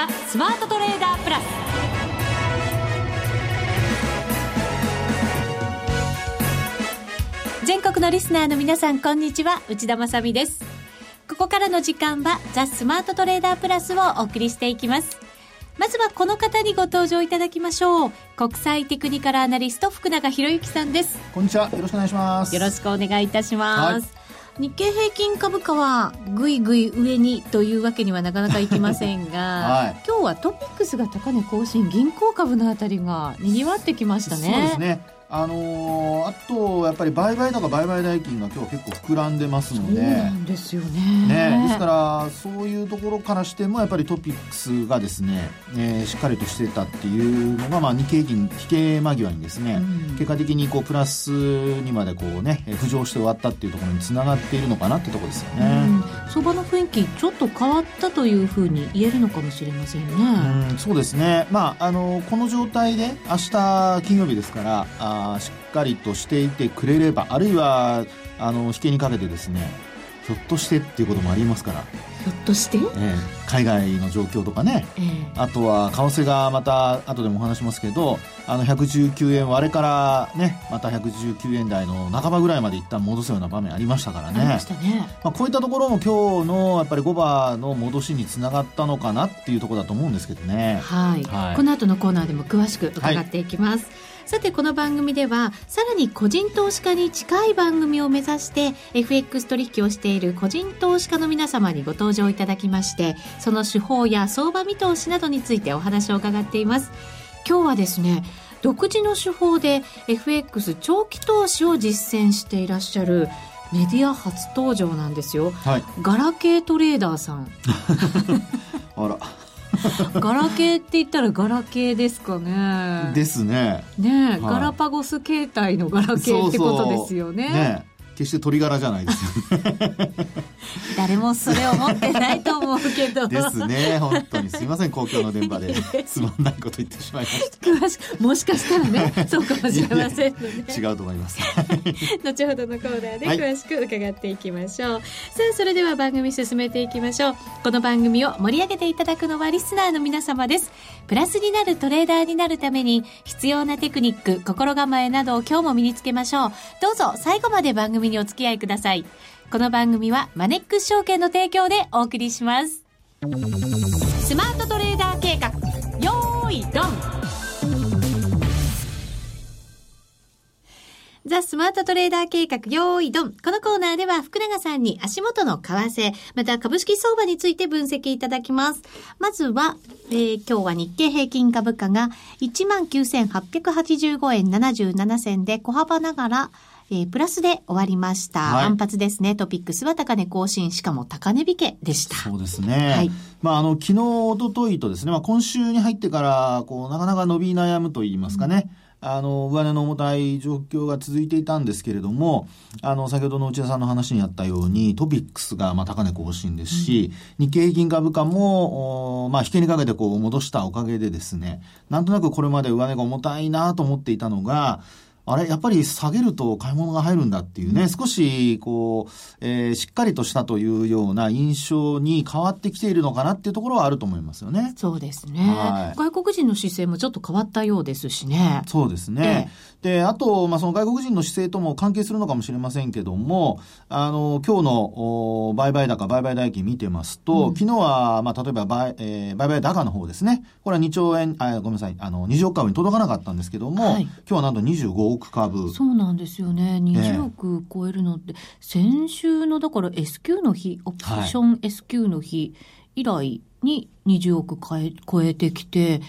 ザ・スマートトレーダープラス。全国のリスナーの皆さんこんにちは。内田まさです。ここからの時間はザ・スマートトレーダープラスをお送りしていきます。まずはこの方にご登場いただきましょう。国際テクニカルアナリスト福永博之さんです。こんにちは。よろしくお願いします。よろしくお願いいたします、はい日経平均株価はぐいぐい上にというわけにはなかなかいきませんが、はい、今日はトピックスが高値更新銀行株のあたりがにぎわってきましたね。そうですねあのー、あとやっぱり売買高売買代金が今日結構膨らんでますので。そうなんですよね。ねですからそういうところからしてもやっぱりトピックスがですね、えー、しっかりとしてたっていうのが、まあ、日経平均引け間際にですね、うん、結果的にこうプラスにまでこうね浮上して終わったっていうところにつながっているのかなってところですよね、うん、相場の雰囲気ちょっと変わったというふうに言えるのかもしれませんね。うんそうですね。まああのこの状態で明日金曜日ですからあしっかりとしていてくれればあるいはあの引けにかけてですねひょっとしてっていうこともありますから。ひょっとして、ええ、海外の状況とかね、ええ、あとは為替がまた後でもお話しますけどあの119円割れからねまた119円台の半ばぐらいまで一旦戻すような場面ありましたからね。ね、まあ、こういったところも今日のやっぱり5番の戻しにつながったのかなっていうところだと思うんですけどねはい、はい、この後のコーナーでも詳しく伺っていきます、はいさてこの番組ではさらに個人投資家に近い番組を目指して FX 取引をしている個人投資家の皆様にご登場いただきましてその手法や相場見通しなどについてお話を伺っています。今日はですね独自の手法で FX 長期投資を実践していらっしゃるメディア初登場なんですよ、はい、ガラケートレーダーさん。あら ガラケーって言ったらガラケーですかね。ですね。ね、はい、ガラパゴス携帯のガラケーってことですよね。そうそうね決して鳥柄じゃないですよね。誰もそれを持ってないと思うけど。ですね。本当にすいません。公共の電波で つまんないこと言ってしまいました。詳しくもしかしたらね そうかもしれませんので違うと思います。後ほどのコーナーで詳しく伺っていきましょう、はい、さあそれでは番組進めていきましょう。この番組を盛り上げていただくのはリスナーの皆様ですプラスになるトレーダーになるために必要なテクニック心構えなどを今日も身につけましょうどうぞ最後まで番組にお付き合いください。この番組はマネックス証券の提供でお送りします。スマートトレーダー計画、よーい、ドンザ・スマートトレーダー計画、用意ドン。このコーナーでは福永さんに足元の為替、また株式相場について分析いただきます。まずは、えー、今日は日経平均株価が19,885円77銭で小幅ながら、えー、プラスで終わりました。はい、反発ですね。トピックスは高値更新、しかも高値引けでした。そうですね。はい。まあ、あの、昨日、おとといとですね、まあ、今週に入ってから、こう、なかなか伸び悩むと言いますかね。うんあの、上値の重たい状況が続いていたんですけれども、あの、先ほどの内田さんの話にあったように、トピックスが、まあ、高値更新ですし、うん、日経平均株価も、まあ、引けにかけてこう、戻したおかげでですね、なんとなくこれまで上値が重たいなと思っていたのが、あれ、やっぱり下げると買い物が入るんだっていうね、少し、こう、えー、しっかりとしたというような印象に変わってきているのかなっていうところはあると思いますよね。そうですね。はい、外国人の姿勢もちょっと変わったようですしね。そうですね。えー、で、あと、まあ、その外国人の姿勢とも関係するのかもしれませんけども、あの、今日の売買高、売買代金見てますと、うん、昨日は、まあ、例えば売、えー、売買高の方ですね。これは2兆円、あ、ごめんなさい、あの、20億株に届かなかったんですけども、はい、今日はなんと25億億株。そうなんですよね。20億超えるのって、先週のだから S q の日、オプション S q の日以来に20億超えてきて、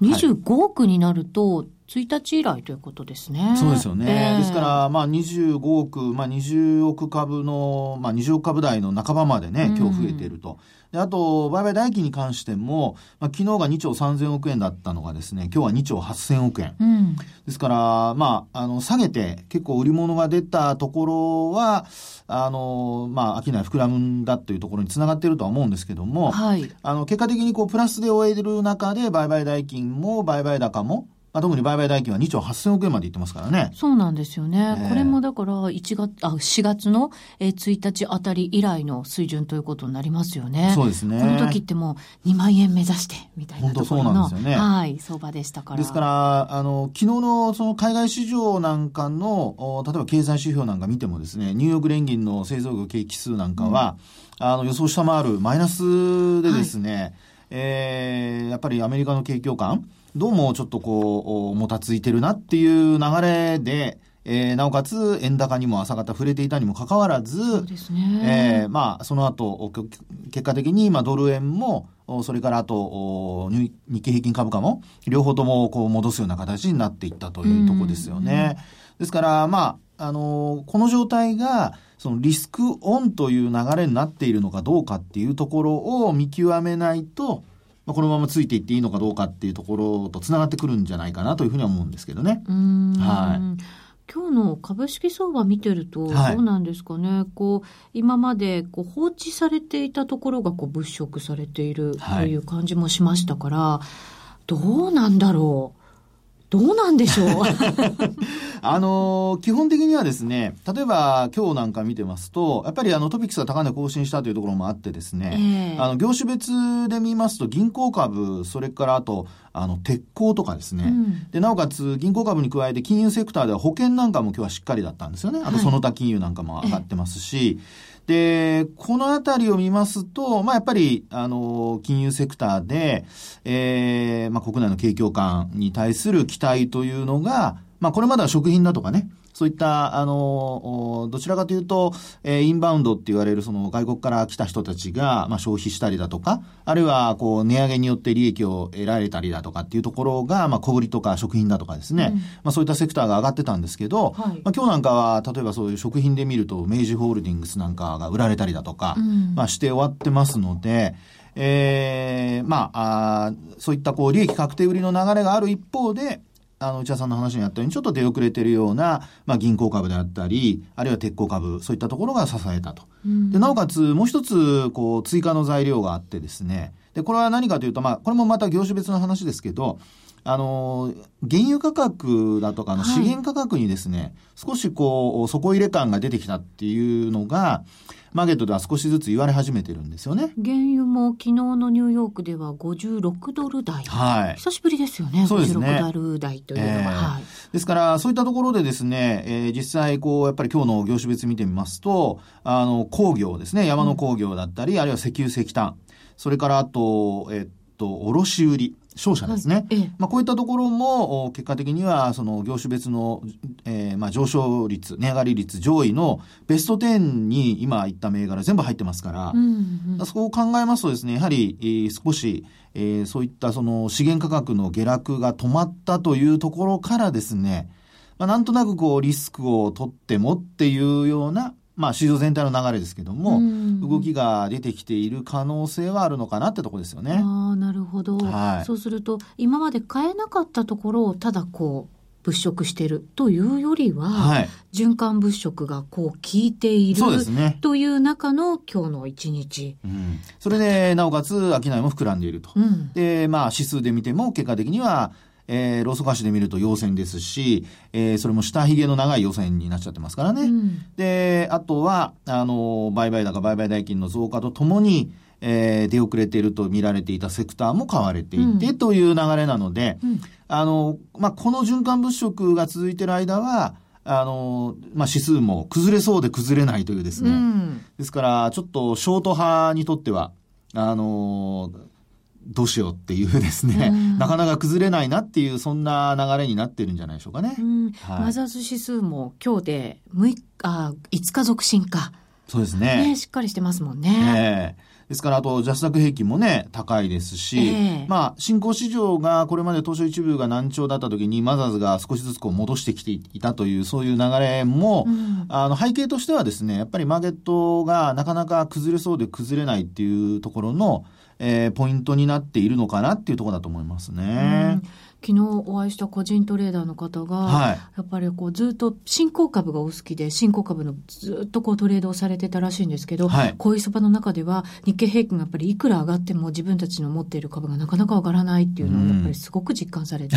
25億になると、1日以来ということですね。そうですよね。えー、ですから、まあ25億、まあ20億株の、まあ20億株台の半ばまでね、今日増えていると。で、あと、売買代金に関しても、まあ昨日が2兆3000億円だったのがですね、今日は2兆8000億円。うん、ですから、まあ、あの、下げて結構売り物が出たところは、あの、まあ、商い膨らむんだというところにつながっているとは思うんですけども、はい、あの、結果的にこう、プラスで終える中で、売買代金も売買高も、まあ、特に売買代金は2兆8000億円までいってますからね。そうなんですよね。ええこれもだから1月、あ、4月のえー1日あたり以来の水準ということになりますよね。そうですねこの時ってもう2万円目指してみたいなところの、本当そうなんですよねはい、相場でしたから。ですから、あの、昨日のその海外市場なんかの、お例えば経済指標なんか見てもですね、ニューヨーク連銀の製造業景気指数なんかは、あの、予想下回るマイナスでですね、えーやっぱりアメリカの景況感、どうもちょっとこう、もたついてるなっていう流れで、えーなおかつ円高にも朝方触れていたにもかかわらず、そうですね。えーまあ、その後、お結結果的に、まあ、ドル円も、おそれからあと、お日日経平均株価も、両方ともこう戻すような形になっていったというところですよね。ですから、まあ、あのーこの状態が、そのリスクオンという流れになっているのかどうかっていうところを見極めないと、まあ、このままついていっていいのかどうかっていうところとつながってくるんじゃないかなというふうには思うんですけどね。は今日の株式相場見てると、はい。どうなんですかね、こう今までこう放置されていたところがこう物色されているとはい。いう感じもしましたから、どうなんだろう、どうなんでしょう？あのー基本的にはですね、例えば今日なんか見てますと、やっぱりあのトピックスが高値更新したというところもあってですね、ええあの業種別で見ますと銀行株、それからあと、あの鉄鋼とかですね、うんで、なおかつ銀行株に加えて金融セクターでは保険なんかも今日はしっかりだったんですよね。あとはいその他金融なんかも上がってますし、で、このあたりを見ますと、まあ、やっぱり、あの、金融セクターで、えーまあ、国内の景況感に対する期待というのが、まあ、これまでは食品だとかね、そういった、あの、おどちらかというと、えーインバウンドって言われるその外国から来た人たちが、まあ、消費したりだとか、あるいは、こう、値上げによって利益を得られたりだとかっていうところが、まあ、小売りとか食品だとかですね、うん。まあ、そういったセクターが上がってたんですけど、はい。まあ、今日なんかは、例えばそういう食品で見ると、明治ホールディングスなんかが売られたりだとか、うん。まあ、して終わってますので、えーまあ、あーそういったこう利益確定売りの流れがある一方で、あの内田さんの話にあったように、ちょっと出遅れてるような、まあ、銀行株であったり、あるいは鉄鋼株、そういったところが支えたと。うんでなおかつ、もう一つ、こう、追加の材料があってですね、で、これは何かというと、まあ、これもまた業種別の話ですけど、あの、原油価格だとかのはい資源価格にですね、少しこう、底入れ感が出てきたっていうのが、マーケットでは少しずつ言われ始めてるんですよね。原油も昨日のニューヨークでは56ドル台。はい。久しぶりですよね。そうですね56ドル台というのは。ええはい。ですから、そういったところでですね、えー実際、こう、やっぱり今日の業種別見てみますと、あの、工業ですね、山の工業だったり、あるいは石油石炭、それからあと、えっと、卸売、商社ですね。はい。ええ。まあ、こういったところも、お結果的には、その業種別の、えーまあ、上昇率、値上がり率上位のベスト10に今言った銘柄全部入ってますから、うんうん。そこを考えますとですね、やはり、えー少し、えーそういったその資源価格の下落が止まったというところからですね、まあ、なんとなくこうリスクを取ってもっていうような、まあ市場全体の流れですけども、うん動きが出てきている可能性はあるのかなってところですよね。ああ、なるほど、はいそうすると、今まで買えなかったところをただこう、物色してるというよりは、はい。循環物色がこう効いているそうですね。という中の今日の一日。うん。それで、なおかつ、商いも膨らんでいると。うん。で、まあ、指数で見ても、結果的には、えー、ローソク足で見ると陽線ですし、えー、それも下髭の長い陽線になっちゃってますからね。うんで、あとは、あの、売買高、売買代金の増加とともに、えー、出遅れていると見られていたセクターも買われていて、うんという流れなので、うんあの、まあ、この循環物色が続いている間は、あの、まあ、指数も崩れそうで崩れないというですね。うんですから、ちょっとショート派にとっては、あのどうしようっていうですね、うんなかなか崩れないなっていう、そんな流れになってるんじゃないでしょうかね。うんはいマザーズ指数も今日で6日、あ5日続伸か。そうですね、ね。しっかりしてますもんね。ええですから、あと、ジャスダック平均もね、高いですし、ええまあ、新興市場が、これまで東証一部が難聴だった時に、マザーズが少しずつこう戻してきていたという、そういう流れも、うんあの、背景としてはですね、やっぱりマーケットがなかなか崩れそうで崩れないっていうところの、えー、ポイントになっているのかなっていうところだと思いますね。昨日お会いした個人トレーダーの方が、はい、やっぱりこうずっと新興株がお好きで、新興株のずっとこうトレードをされてたらしいんですけど、はい、こういう相場の中では日経平均がやっぱりいくら上がっても自分たちの持っている株がなかなか上がらないっていうのをやっぱりすごく実感されて、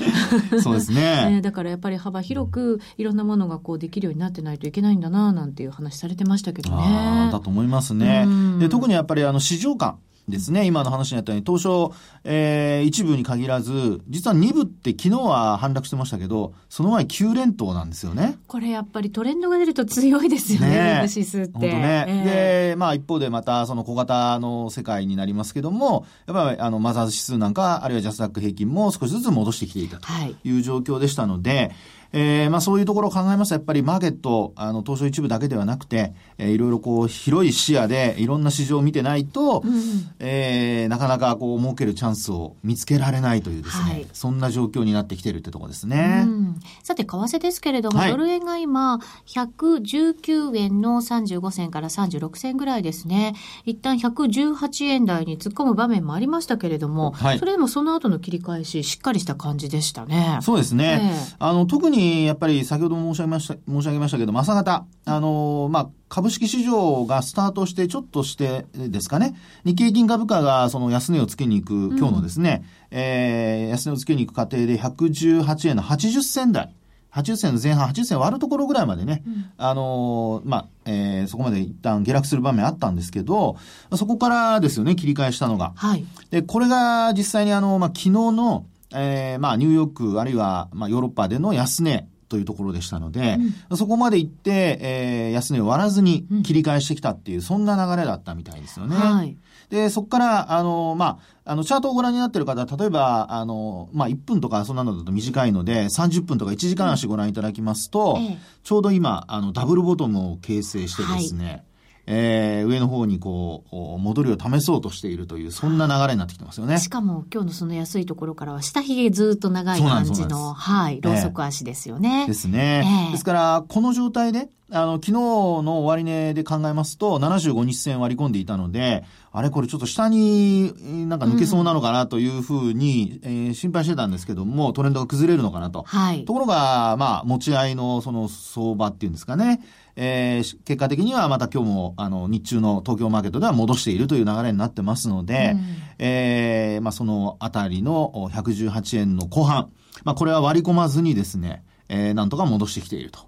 そうですね。だからやっぱり幅広くいろんなものがこうできるようになってないといけないんだななんていう話されてましたけどね。だと思いますね。で特にやっぱりあの市場感ですね、今の話にあったように、東証、えー、一部に限らず、実は二部って昨日は反落してましたけど、その前9連投なんですよね。これやっぱりトレンドが出ると強いですよね、ね指数って。ね。えー、で、まあ一方でまたその小型の世界になりますけども、やっぱりあのマザーズ指数なんか、あるいはジャスダック平均も少しずつ戻してきていたという状況でしたので、はいえー、まあそういうところを考えますと、やっぱりマーケット、あの、東証一部だけではなくて、えー、いろいろこう、広い視野でいろんな市場を見てないと、うん、えー、なかなかこう、儲けるチャンスを見つけられないというですね、はい、そんな状況になってきているってところですね。うん、さて、為替ですけれども、はい、ドル円が今、119円の35銭から36銭ぐらいですね。一旦118円台に突っ込む場面もありましたけれども、はい、それでもその後の切り返し、しっかりした感じでしたね。そうですね。えー、あの、特にやっぱり先ほども申し上げました、申し上げましたけど朝方、あの、まあ、株式市場がスタートしてちょっとしてですかね、日経平均株価がその安値をつけに行く、今日のですね、うん、えー、安値をつけに行く過程で118円の80銭台。80銭の前半、80銭割るところぐらいまでね、うん、あのー、まあ、えー、そこまで一旦下落する場面あったんですけど、そこからですよね、切り返したのが。はい。で、これが実際にあの、まあ、昨日の、えー、まあ、ニューヨーク、あるいは、まあ、ヨーロッパでの安値というところでしたので、うん、そこまで行って、えー、安値を割らずに切り返してきたっていう、うん、そんな流れだったみたいですよね。はい。で、そこから、あの、まあ、あの、チャートをご覧になっている方、例えば、あの、まあ、1分とかそんなのだと短いので、30分とか1時間足ご覧いただきますと、うんちょうど今、あの、ダブルボトムを形成してですね、はいえー、上の方にこう、戻りを試そうとしているという、そんな流れになってきてますよね。しかも今日のその安いところからは、下髭ずっと長い感じの、はい、ローソク足ですよね。えー、ですね、えー、ですから、この状態で、あの、昨日の終値で考えますと、75日線割り込んでいたので、あれこれちょっと下になんか抜けそうなのかなというふうに、うん、えー、心配してたんですけども、トレンドが崩れるのかなと。はい。ところが、まあ、持ち合いのその相場っていうんですかね。えー、結果的にはまた今日も、あの、日中の東京マーケットでは戻しているという流れになってますので、うん、えー、まあ、そのあたりの118円の後半、まあ、これは割り込まずにですね、えー、なんとか戻してきていると。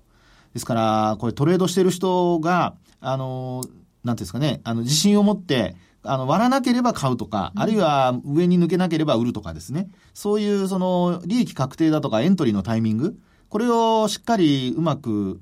ですから、これトレードしている人が、あの、なんていうんですかね、あの、自信を持って、あの、割らなければ買うとか、あるいは上に抜けなければ売るとかですね。そういう、その、利益確定だとかエントリーのタイミング、これをしっかりうまく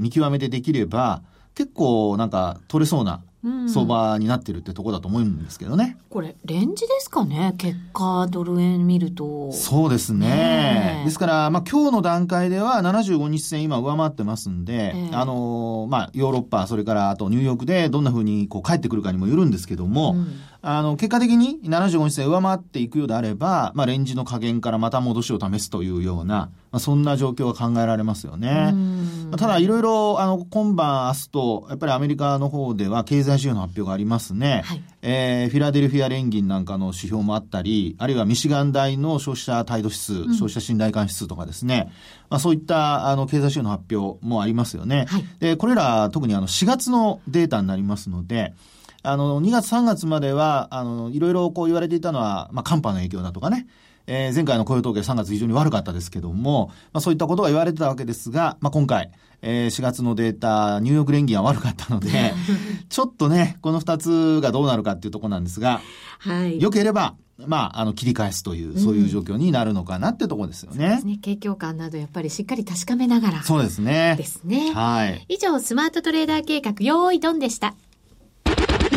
見極めてできれば、結構なんか取れそうな相場になってるってとこだと思うんですけどね。これ、レンジですかね？結果、ドル円見ると。そうですね。ねですから、まあ今日の段階では75日線今上回ってますんで、あの、まあヨーロッパ、それからあとニューヨークでどんな風にこう帰ってくるかにもよるんですけども、うんあの、結果的に75日線上回っていくようであれば、まあ、レンジの加減からまた戻しを試すというような、まあ、そんな状況が考えられますよね。ただ、いろいろ、あの、今晩、明日と、やっぱりアメリカの方では経済指標の発表がありますね。はい、えー、フィラデルフィア連銀なんかの指標もあったり、あるいはミシガン大の消費者態度指数、うん、消費者信頼感指数とかですね。まあ、そういった、あの、経済指標の発表もありますよね。はい、で、これら、特にあの、4月のデータになりますので、あの、2月3月までは、あの、いろいろこう言われていたのは、まあ、寒波の影響だとかね、えー、前回の雇用統計3月非常に悪かったですけども、まあ、そういったことが言われてたわけですが、まあ、今回、えー、4月のデータ、ニューヨーク連銀は悪かったので、ちょっとね、この2つがどうなるかっていうところなんですが、はい。良ければ、まあ、あの、切り返すという、そういう状況になるのかなっていうところですよね。うん、そうですね。景況感などやっぱりしっかり確かめながら。そうですね。ですね。はい。以上、スマートトレーダー計画、用意ドンでした。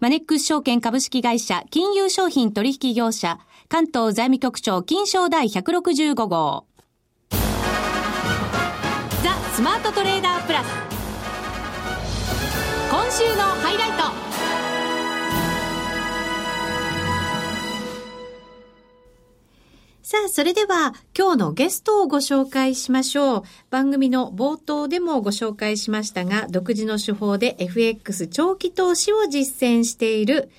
マネックス証券株式会社金融商品取引業者関東財務局長金賞第165号。ザ・スマートトレーダープラス。今週のハイライトさあ、それでは今日のゲストをご紹介しましょう。番組の冒頭でもご紹介しましたが、独自の手法で FX 長期投資を実践している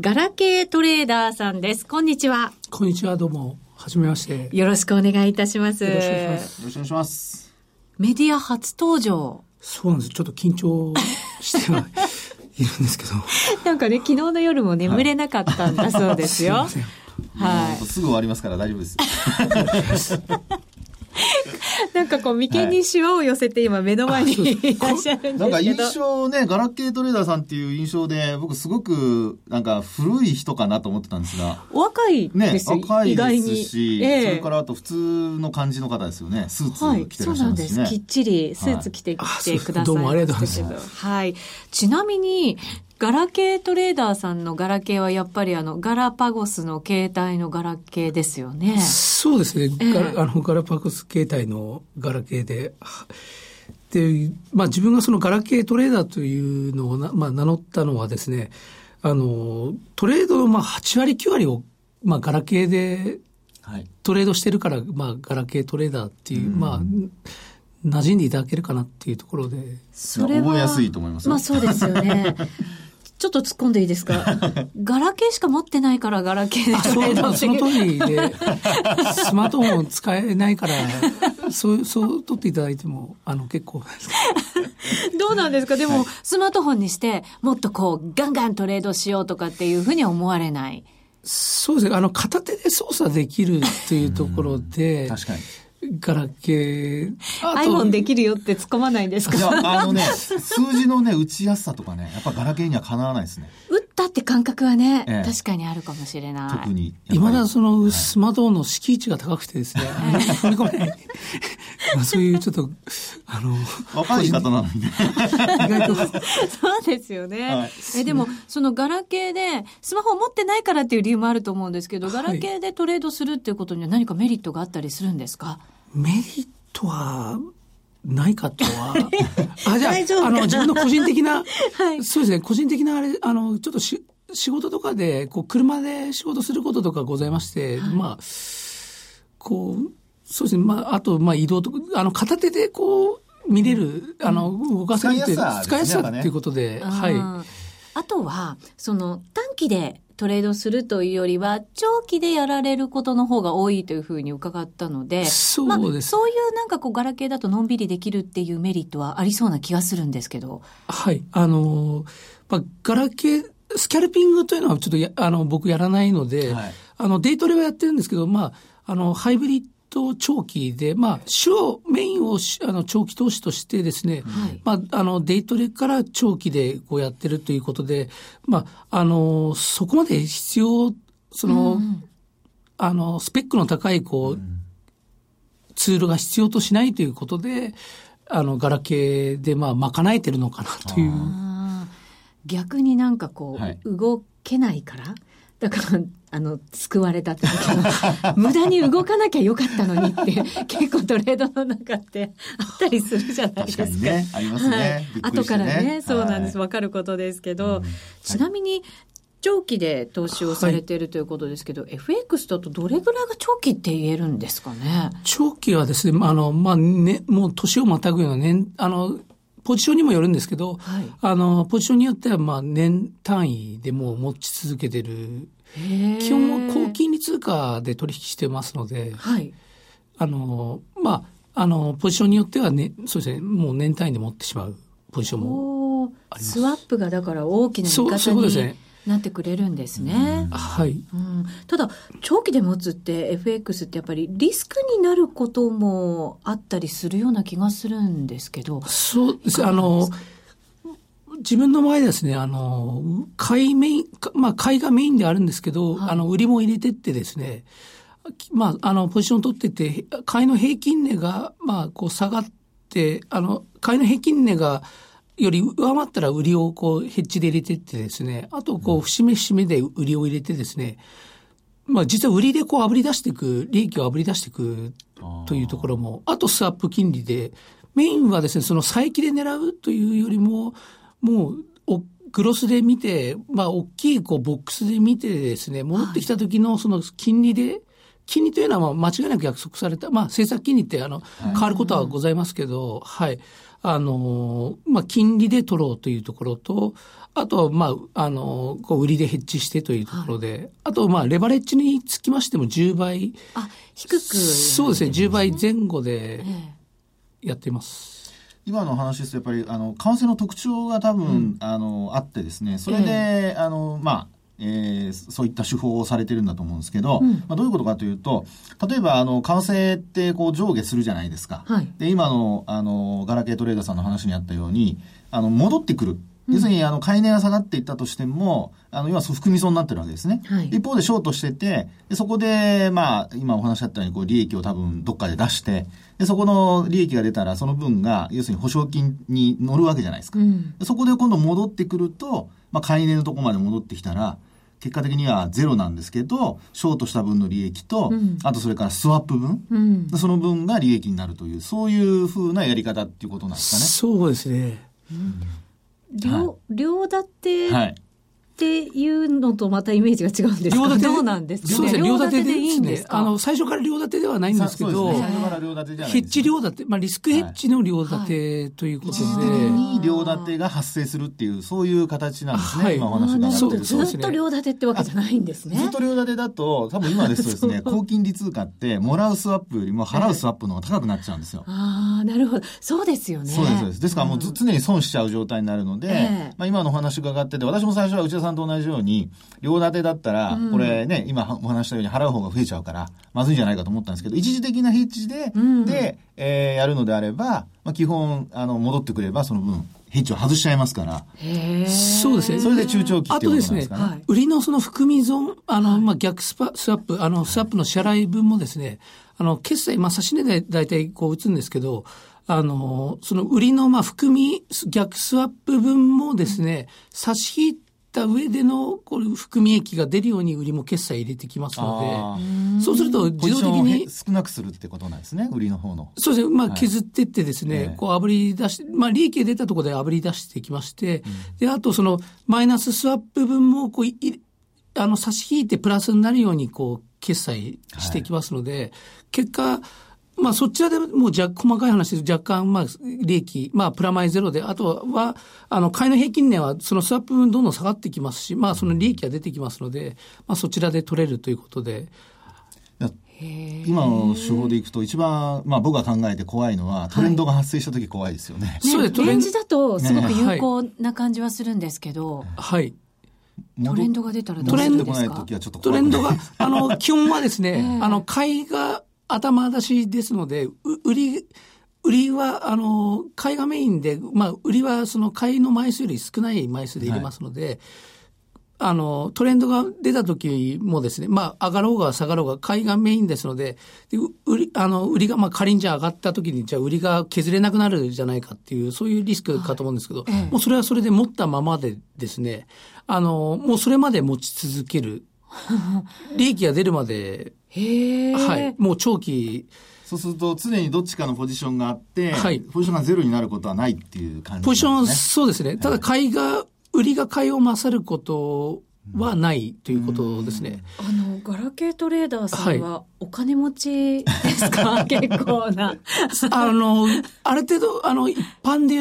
ガラケートレーダーさんです。こんにちは。こんにちは、どうも。はじめまして。よろしくお願いいたします。よろしくお願いします。よろしくお願いします。メディア初登場。そうなんです。ちょっと緊張しては いるんですけど。なんかね、昨日の夜も眠れなかったんだそうですよ。はい。すぐ終わりますから大丈夫です。なんかこう、眉間にしわを寄せて今目の前に いらっしゃるんですけど。なんか印象ね、ガラケートレーダーさんっていう印象で、僕すごくなんか古い人かなと思ってたんですが。お若いですね、若いですし、えー、それからあと普通の感じの方ですよね。スーツ着てらっしゃるんですね。はい、そうなんです。きっちりスーツ着てきてください、はい、どうもありがとうございます。はい。ちなみに、ガラケートレーダーさんのガラケーはやっぱりあの、ガラパゴスの携帯のガラケーですよね。そうですね。えー、あの、ガラパゴス携帯のガラケーで。で、まあ自分がそのガラケートレーダーというのをな、まあ、名乗ったのはですね、あの、トレードのまあ8割9割を、まあガラケーでトレードしてるから、まあガラケートレーダーっていう、まあ、馴染んでいただけるかなっていうところで。それは覚えやすいと思いますまあそうですよね。ちょっと突っ込んでいいですか？ガラケーしか持ってないからガラケーでトレードその通りで、スマートフォン使えないから、そう、そう取っていただいても、あの、結構ですどうなんですか？でも、はい、スマートフォンにして、もっとこう、ガンガントレードしようとかっていうふうに思われない？そうですね。あの、片手で操作できるっていうところで、確かに。ガラケー。iPhone できるよって突っ込まないんですか？いや、あのね、数字のね、打ちやすさとかね、やっぱガラケーにはかなわないですね。打ったって感覚はね、ええ、確かにあるかもしれない。特に。今だそのスマートフォンの敷地が高くてですね、踏み込めない。まあそういうちょっと、あの、若い方なのにね。意外と。そうですよね。はい、え、でも、そのガラケーで、スマホを持ってないからっていう理由もあると思うんですけど、ガラケーでトレードするっていうことには何かメリットがあったりするんですか、はいメリットは、ないかとは。あ、じゃあ、あの、自分の個人的な、はい、そうですね、個人的なあれ、あの、ちょっとし、仕事とかで、こう、車で仕事することとかございまして、はい、まあ、こう、そうですね、まあ、あと、まあ、移動とか、あの、片手でこう、見れる、あの、動かせるって、使いやすさっていうことで、はい。あとは、その短期でトレードするというよりは、長期でやられることの方が多いというふうに伺ったので、そうです、まあ、そういうなんかこう、ガラケーだとのんびりできるっていうメリットはありそうな気がするんですけど。はい。あの、まあ、ガラケー、スキャルピングというのはちょっとや、あの、僕やらないので、はい、あの、デイトレはやってるんですけど、まあ、あの、ハイブリッと長期で、まあ、主を、メインをあの長期投資としてですね、はい、まあ、あの、デイトレから長期でこうやってるということで、まあ、あの、そこまで必要、その、うん、あの、スペックの高い、こう、うん、ツールが必要としないということで、あの、ガラケーで、まあ、賄えてるのかなという。逆になんかこう、はい、動けないから？だから、あの、救われたって無駄に動かなきゃよかったのにって、結構トレードの中ってあったりするじゃないですか。かね、ありますね。はい、後からね、そうなんです。わ、はい、かることですけど、うん、ちなみに、長期で投資をされているということですけど、はい、FX だとどれぐらいが長期って言えるんですかね？長期はですね、あの、まあ、ね、もう年をまたぐような年、あの、ポジションにもよるんですけど、はい、あの、ポジションによっては、まあ、年単位でもう持ち続けてる。基本は高金利通貨で取引してますので、はい、あの、まあ、あの、ポジションによってはね、そうですね、もう年単位で持ってしまうポジションもあります。スワップがだから大きな味方に、ね、なってくれるんですね。はい、うん。ただ、長期で持つって FX ってやっぱりリスクになることもあったりするような気がするんですけど。そうです。あの、自分の場合ですね、あの、買いメイン、まあ買いがメインであるんですけど、はい、あの、売りも入れてってですね、まあ、あの、ポジション取ってて、買いの平均値が、まあ、こう下がって、あの、買いの平均値が、より上回ったら売りをこうヘッジで入れてってですね、あとこう節目節目で売りを入れてですね、まあ実は売りでこう炙り出していく、利益を炙り出していくというところも、あとスワップ金利で、メインはですね、その再起で狙うというよりも、もう、グロスで見て、まあ大きいこうボックスで見てですね、戻ってきた時のその金利で、金利というのは間違いなく約束された、まあ政策金利ってあの変わることはございますけど、はい。あの、まあ、金利で取ろうというところと、あとは、まあ、あの、こう、売りでヘッジしてというところで、はい、あと、まあ、レバレッジにつきましても10倍。あ、低く、そうですね、10倍前後でやっています。今の話ですと、やっぱり、あの、為替の特徴が多分、うん、あの、あってですね、それで、えー、あの、まあ、えー、そういった手法をされてるんだと思うんですけど、うん、まあ、どういうことかというと、例えば、あの、為替ってこう上下するじゃないですか。はい、で、今の、あの、ガラケートレーダーさんの話にあったように、あの、戻ってくる。要するに、あの、買い値が下がっていったとしても、あの、今、含み損になってるわけですね。はい、一方で、ショートしてて、でそこで、まあ、今お話あったように、こう、利益を多分、どっかで出して、で、そこの利益が出たら、その分が、要するに保証金に乗るわけじゃないですか。うん、そこで今度戻ってくると、まあ、買い値のとこまで戻ってきたら、結果的にはゼロなんですけど、ショートした分の利益と、うん、あとそれからスワップ分、うん、その分が利益になるという、そういうふうなやり方っていうことなんですかね。そうですね。うん、両、両立て、はいっていうのとまたイメージが違うんですか？どうなんですか、ね。両立てでいいんですあの、最初から両立てではないんですけど、ね、最初から両立てじゃないヘッジ両立て、まあリスクヘッジの両立てということで。はいはい、に両立てが発生するっていう、そういう形なんですね。はい、今お話がなってるずっと両立てってわけじゃないんですね。ずっと両立てだと、多分今ですとですね、高金利通貨って、もらうスワップよりも払うスワップの方が高くなっちゃうんですよ。ああ、なるほど。そうですよね。そうです、そうです。ですからもう常に損しちゃう状態になるので、えー、まあ今のお話伺ってて、私も最初は内田さんと同じように、両立てだったら、これね、今お話したように払う方が増えちゃうから、まずいんじゃないかと思ったんですけど、一時的なヘッジで、で、えー、やるのであれば、まあ基本、あの、戻ってくれば、その分、ヘッジを外しちゃいますから。そうですね。それで中長期っていうことなんですかね。あとですね、はい、売りのその含み損、あの、まあ、逆スパ、スワップ、あの、スワップの支払い分もですね、あの、決済、まあ、差し値で大体こう打つんですけど、あの、その売りのまあ含み、逆スワップ分もですね、差し引いった上でのこれ含み益が出るように売りも決済入れてきますので、そうすると自動的に。少なくするってことなんですね、売りの方の。そうですね。まあ削ってってですね、はい、こう炙り出して、まあ利益が出たところで炙り出してきまして、うん、で、あとそのマイナススワップ分もこうい、あの差し引いてプラスになるようにこう決済してきますので、はい、結果、まあそちらでもうじゃ細かい話で若干まあ利益、まあプラマイゼロで、あとは、あの、買いの平均値はそのスワップ分どんどん下がってきますし、まあその利益が出てきますので、まあそちらで取れるということで、今の手法でいくと一番、まあ、僕が考えて怖いのはトレンドが発生した時怖いですよね。はい、そうです。レンジだとすごく有効な感じはするんですけど。はい。トレンドが出たらどうするんですか？トレンドが、あの、基本はですね、あの、買いが頭出しですので、売り、売りは、あの、買いがメインで、まあ、売りはその買いの枚数より少ない枚数で入れますので、はい、あの、トレンドが出た時もですね、まあ、上がろうが下がろうが買いがメインですので、で売り、あの、売りが、まあ、仮にじゃあ上がった時に、じゃあ売りが削れなくなるじゃないかっていう、そういうリスクかと思うんですけど、はい、もうそれはそれで持ったままでですね、あの、もうそれまで持ち続ける。利益が出るまではい。もう長期。そうすると常にどっちかのポジションがあって、はい、ポジションがゼロになることはないっていう感じ、ね、ポジション、そうですね。ただ買いが、売りが買いを勝ることはないということですね。あの、ガラケートレーダーさんはお金持ちですか、はい、結構な。あの、ある程度、あの、一般で、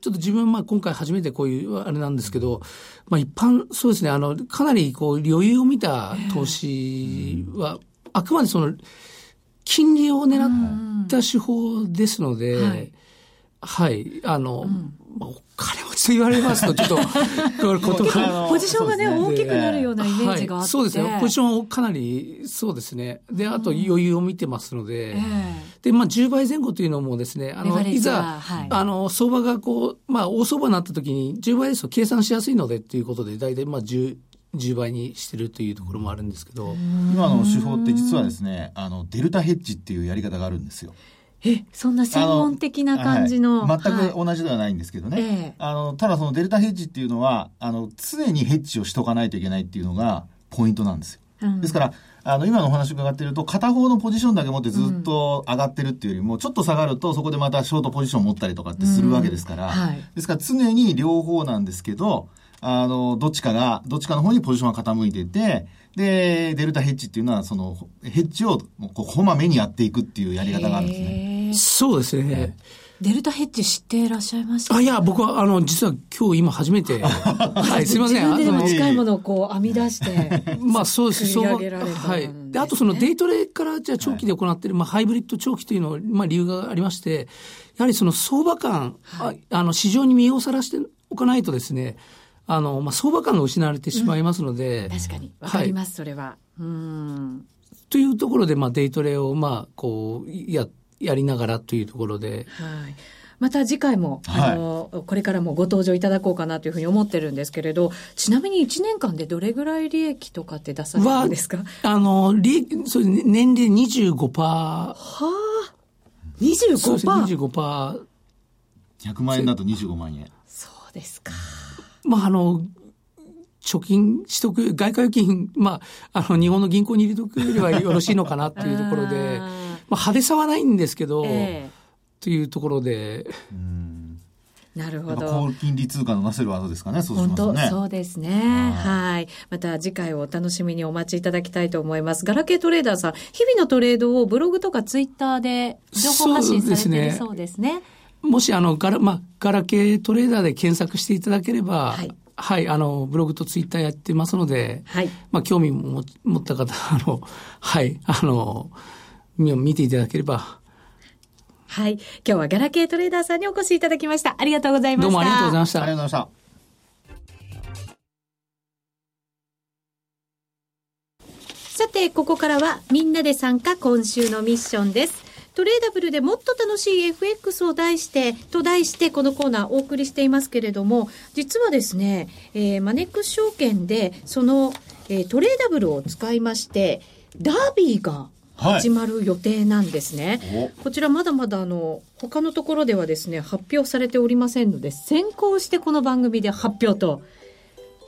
ちょっと自分はまあ今回初めてこういうあれなんですけど、まあ一般、そうですね、あの、かなりこう余裕を見た投資は、あくまでその、金利を狙った手法ですので、はい、はい、あの、うんまあ、お金持ちと言われますと、ちょっと。ポジションがね、大きくなるようなイメージがあって、はい、そうですね。ポジションかなり、そうですね。で、あと余裕を見てますので、うんで、まあ、10倍前後というのもですね、あの、いざ、はい、あの、相場がこう、まあ、大相場になった時に、10倍ですと計算しやすいのでっていうことで、大体、まあ、10、10倍にしてるというところもあるんですけど今の手法って実はですねあのデルタヘッジっていうやり方があるんですよ。え、そんな専門的な感じの。はい、全く同じではないんですけどね。あの、ただそのデルタヘッジっていうのは、あの、常にヘッジをしとかないといけないっていうのがポイントなんですよ。うん、ですから、あの、今のお話伺ってると、片方のポジションだけ持ってずっと上がってるっていうよりも、ちょっと下がると、そこでまたショートポジション持ったりとかってするわけですから、うんはい、ですから常に両方なんですけど、あの、どっちかが、どっちかの方にポジションが傾いてて、で、デルタヘッジっていうのは、その、ヘッジをこうこまめにやっていくっていうやり方があるんですね。そうですね。デルタヘッジ知っていらっしゃいましたあ、いや、僕は、あの、実は今日今初めて。はい、すいません。自分で近いものをこう編み出して。まあそうです。そう。はい。で、あとそのデイトレからじゃあ長期で行っている、まあハイブリッド長期というのは、まあ理由がありまして、やはりその相場感、はい、あの、市場に身をさらしておかないとですね、あの、まあ、相場感が失われてしまいますので。うん、確かに。わかります、はい、それは。うん。というところで、まあ、デイトレを、まあ、こう、や、やりながらというところで。はい。また次回も、はい、あの、これからもご登場いただこうかなというふうに思ってるんですけれど、ちなみに1年間でどれぐらい利益とかって出されるんですか？あの、利それ年齢25%。はあ。25%? 25%。100万円だと25万円。そうですか。まあ、あの、貯金しとく、外貨預金、まあ、あの、日本の銀行に入れとくよりはよろしいのかなっていうところで、まあ、派手さはないんですけど、えー、というところで。なるほど。高金利通貨のなせる技ですかね、そうしますね。本当そうですね。はい。また次回をお楽しみにお待ちいただきたいと思います。ガラケートレーダーさん、日々のトレードをブログとかツイッターで情報発信されてるそうですね。もしあのガラ、まあ、ガラケートレーダーで検索していただければ、はい、はい、あの、ブログとツイッターやってますので、はい。まあ、興味も持った方、あの、はい、あの、見ていただければ。はい。今日はガラケートレーダーさんにお越しいただきました。ありがとうございました。どうもありがとうございました。ありがとうございました。さて、ここからはみんなで参加今週のミッションです。トレーダブルでもっと楽しい FX を題して、と題してこのコーナーお送りしていますけれども、実はですね、えー、マネックス証券で、その、えー、トレーダブルを使いまして、ダービーが始まる予定なんですね。はい、こちらまだまだあの、他のところではですね、発表されておりませんので、先行してこの番組で発表と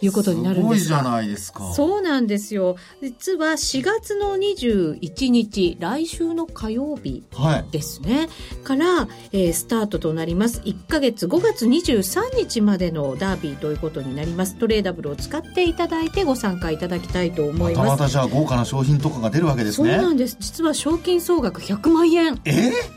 いうことになるんですすごいじゃないですか。そうなんですよ。実は4月の21日、来週の火曜日ですね。はい、から、えー、スタートとなります。1ヶ月5月23日までのダービーということになります。トレーダブルを使っていただいてご参加いただきたいと思います。またまたじゃあ豪華な商品とかが出るわけですね。そうなんです。実は賞金総額100万円。え？ー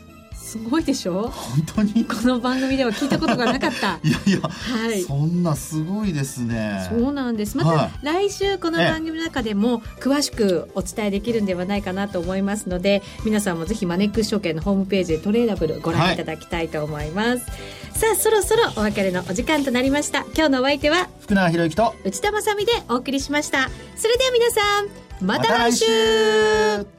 すごいでしょ？本当に？この番組では聞いたことがなかった。いやいや、はい、そんなすごいですね。そうなんです。また、はい、来週この番組の中でも詳しくお伝えできるんではないかなと思いますので皆さんもぜひマネックス証券のホームページでトレーダブルご覧いただきたいと思います、はい、さあそろそろお別れのお時間となりました。今日のお相手は福永博之と内田まさでお送りしました。それでは皆さんまた来週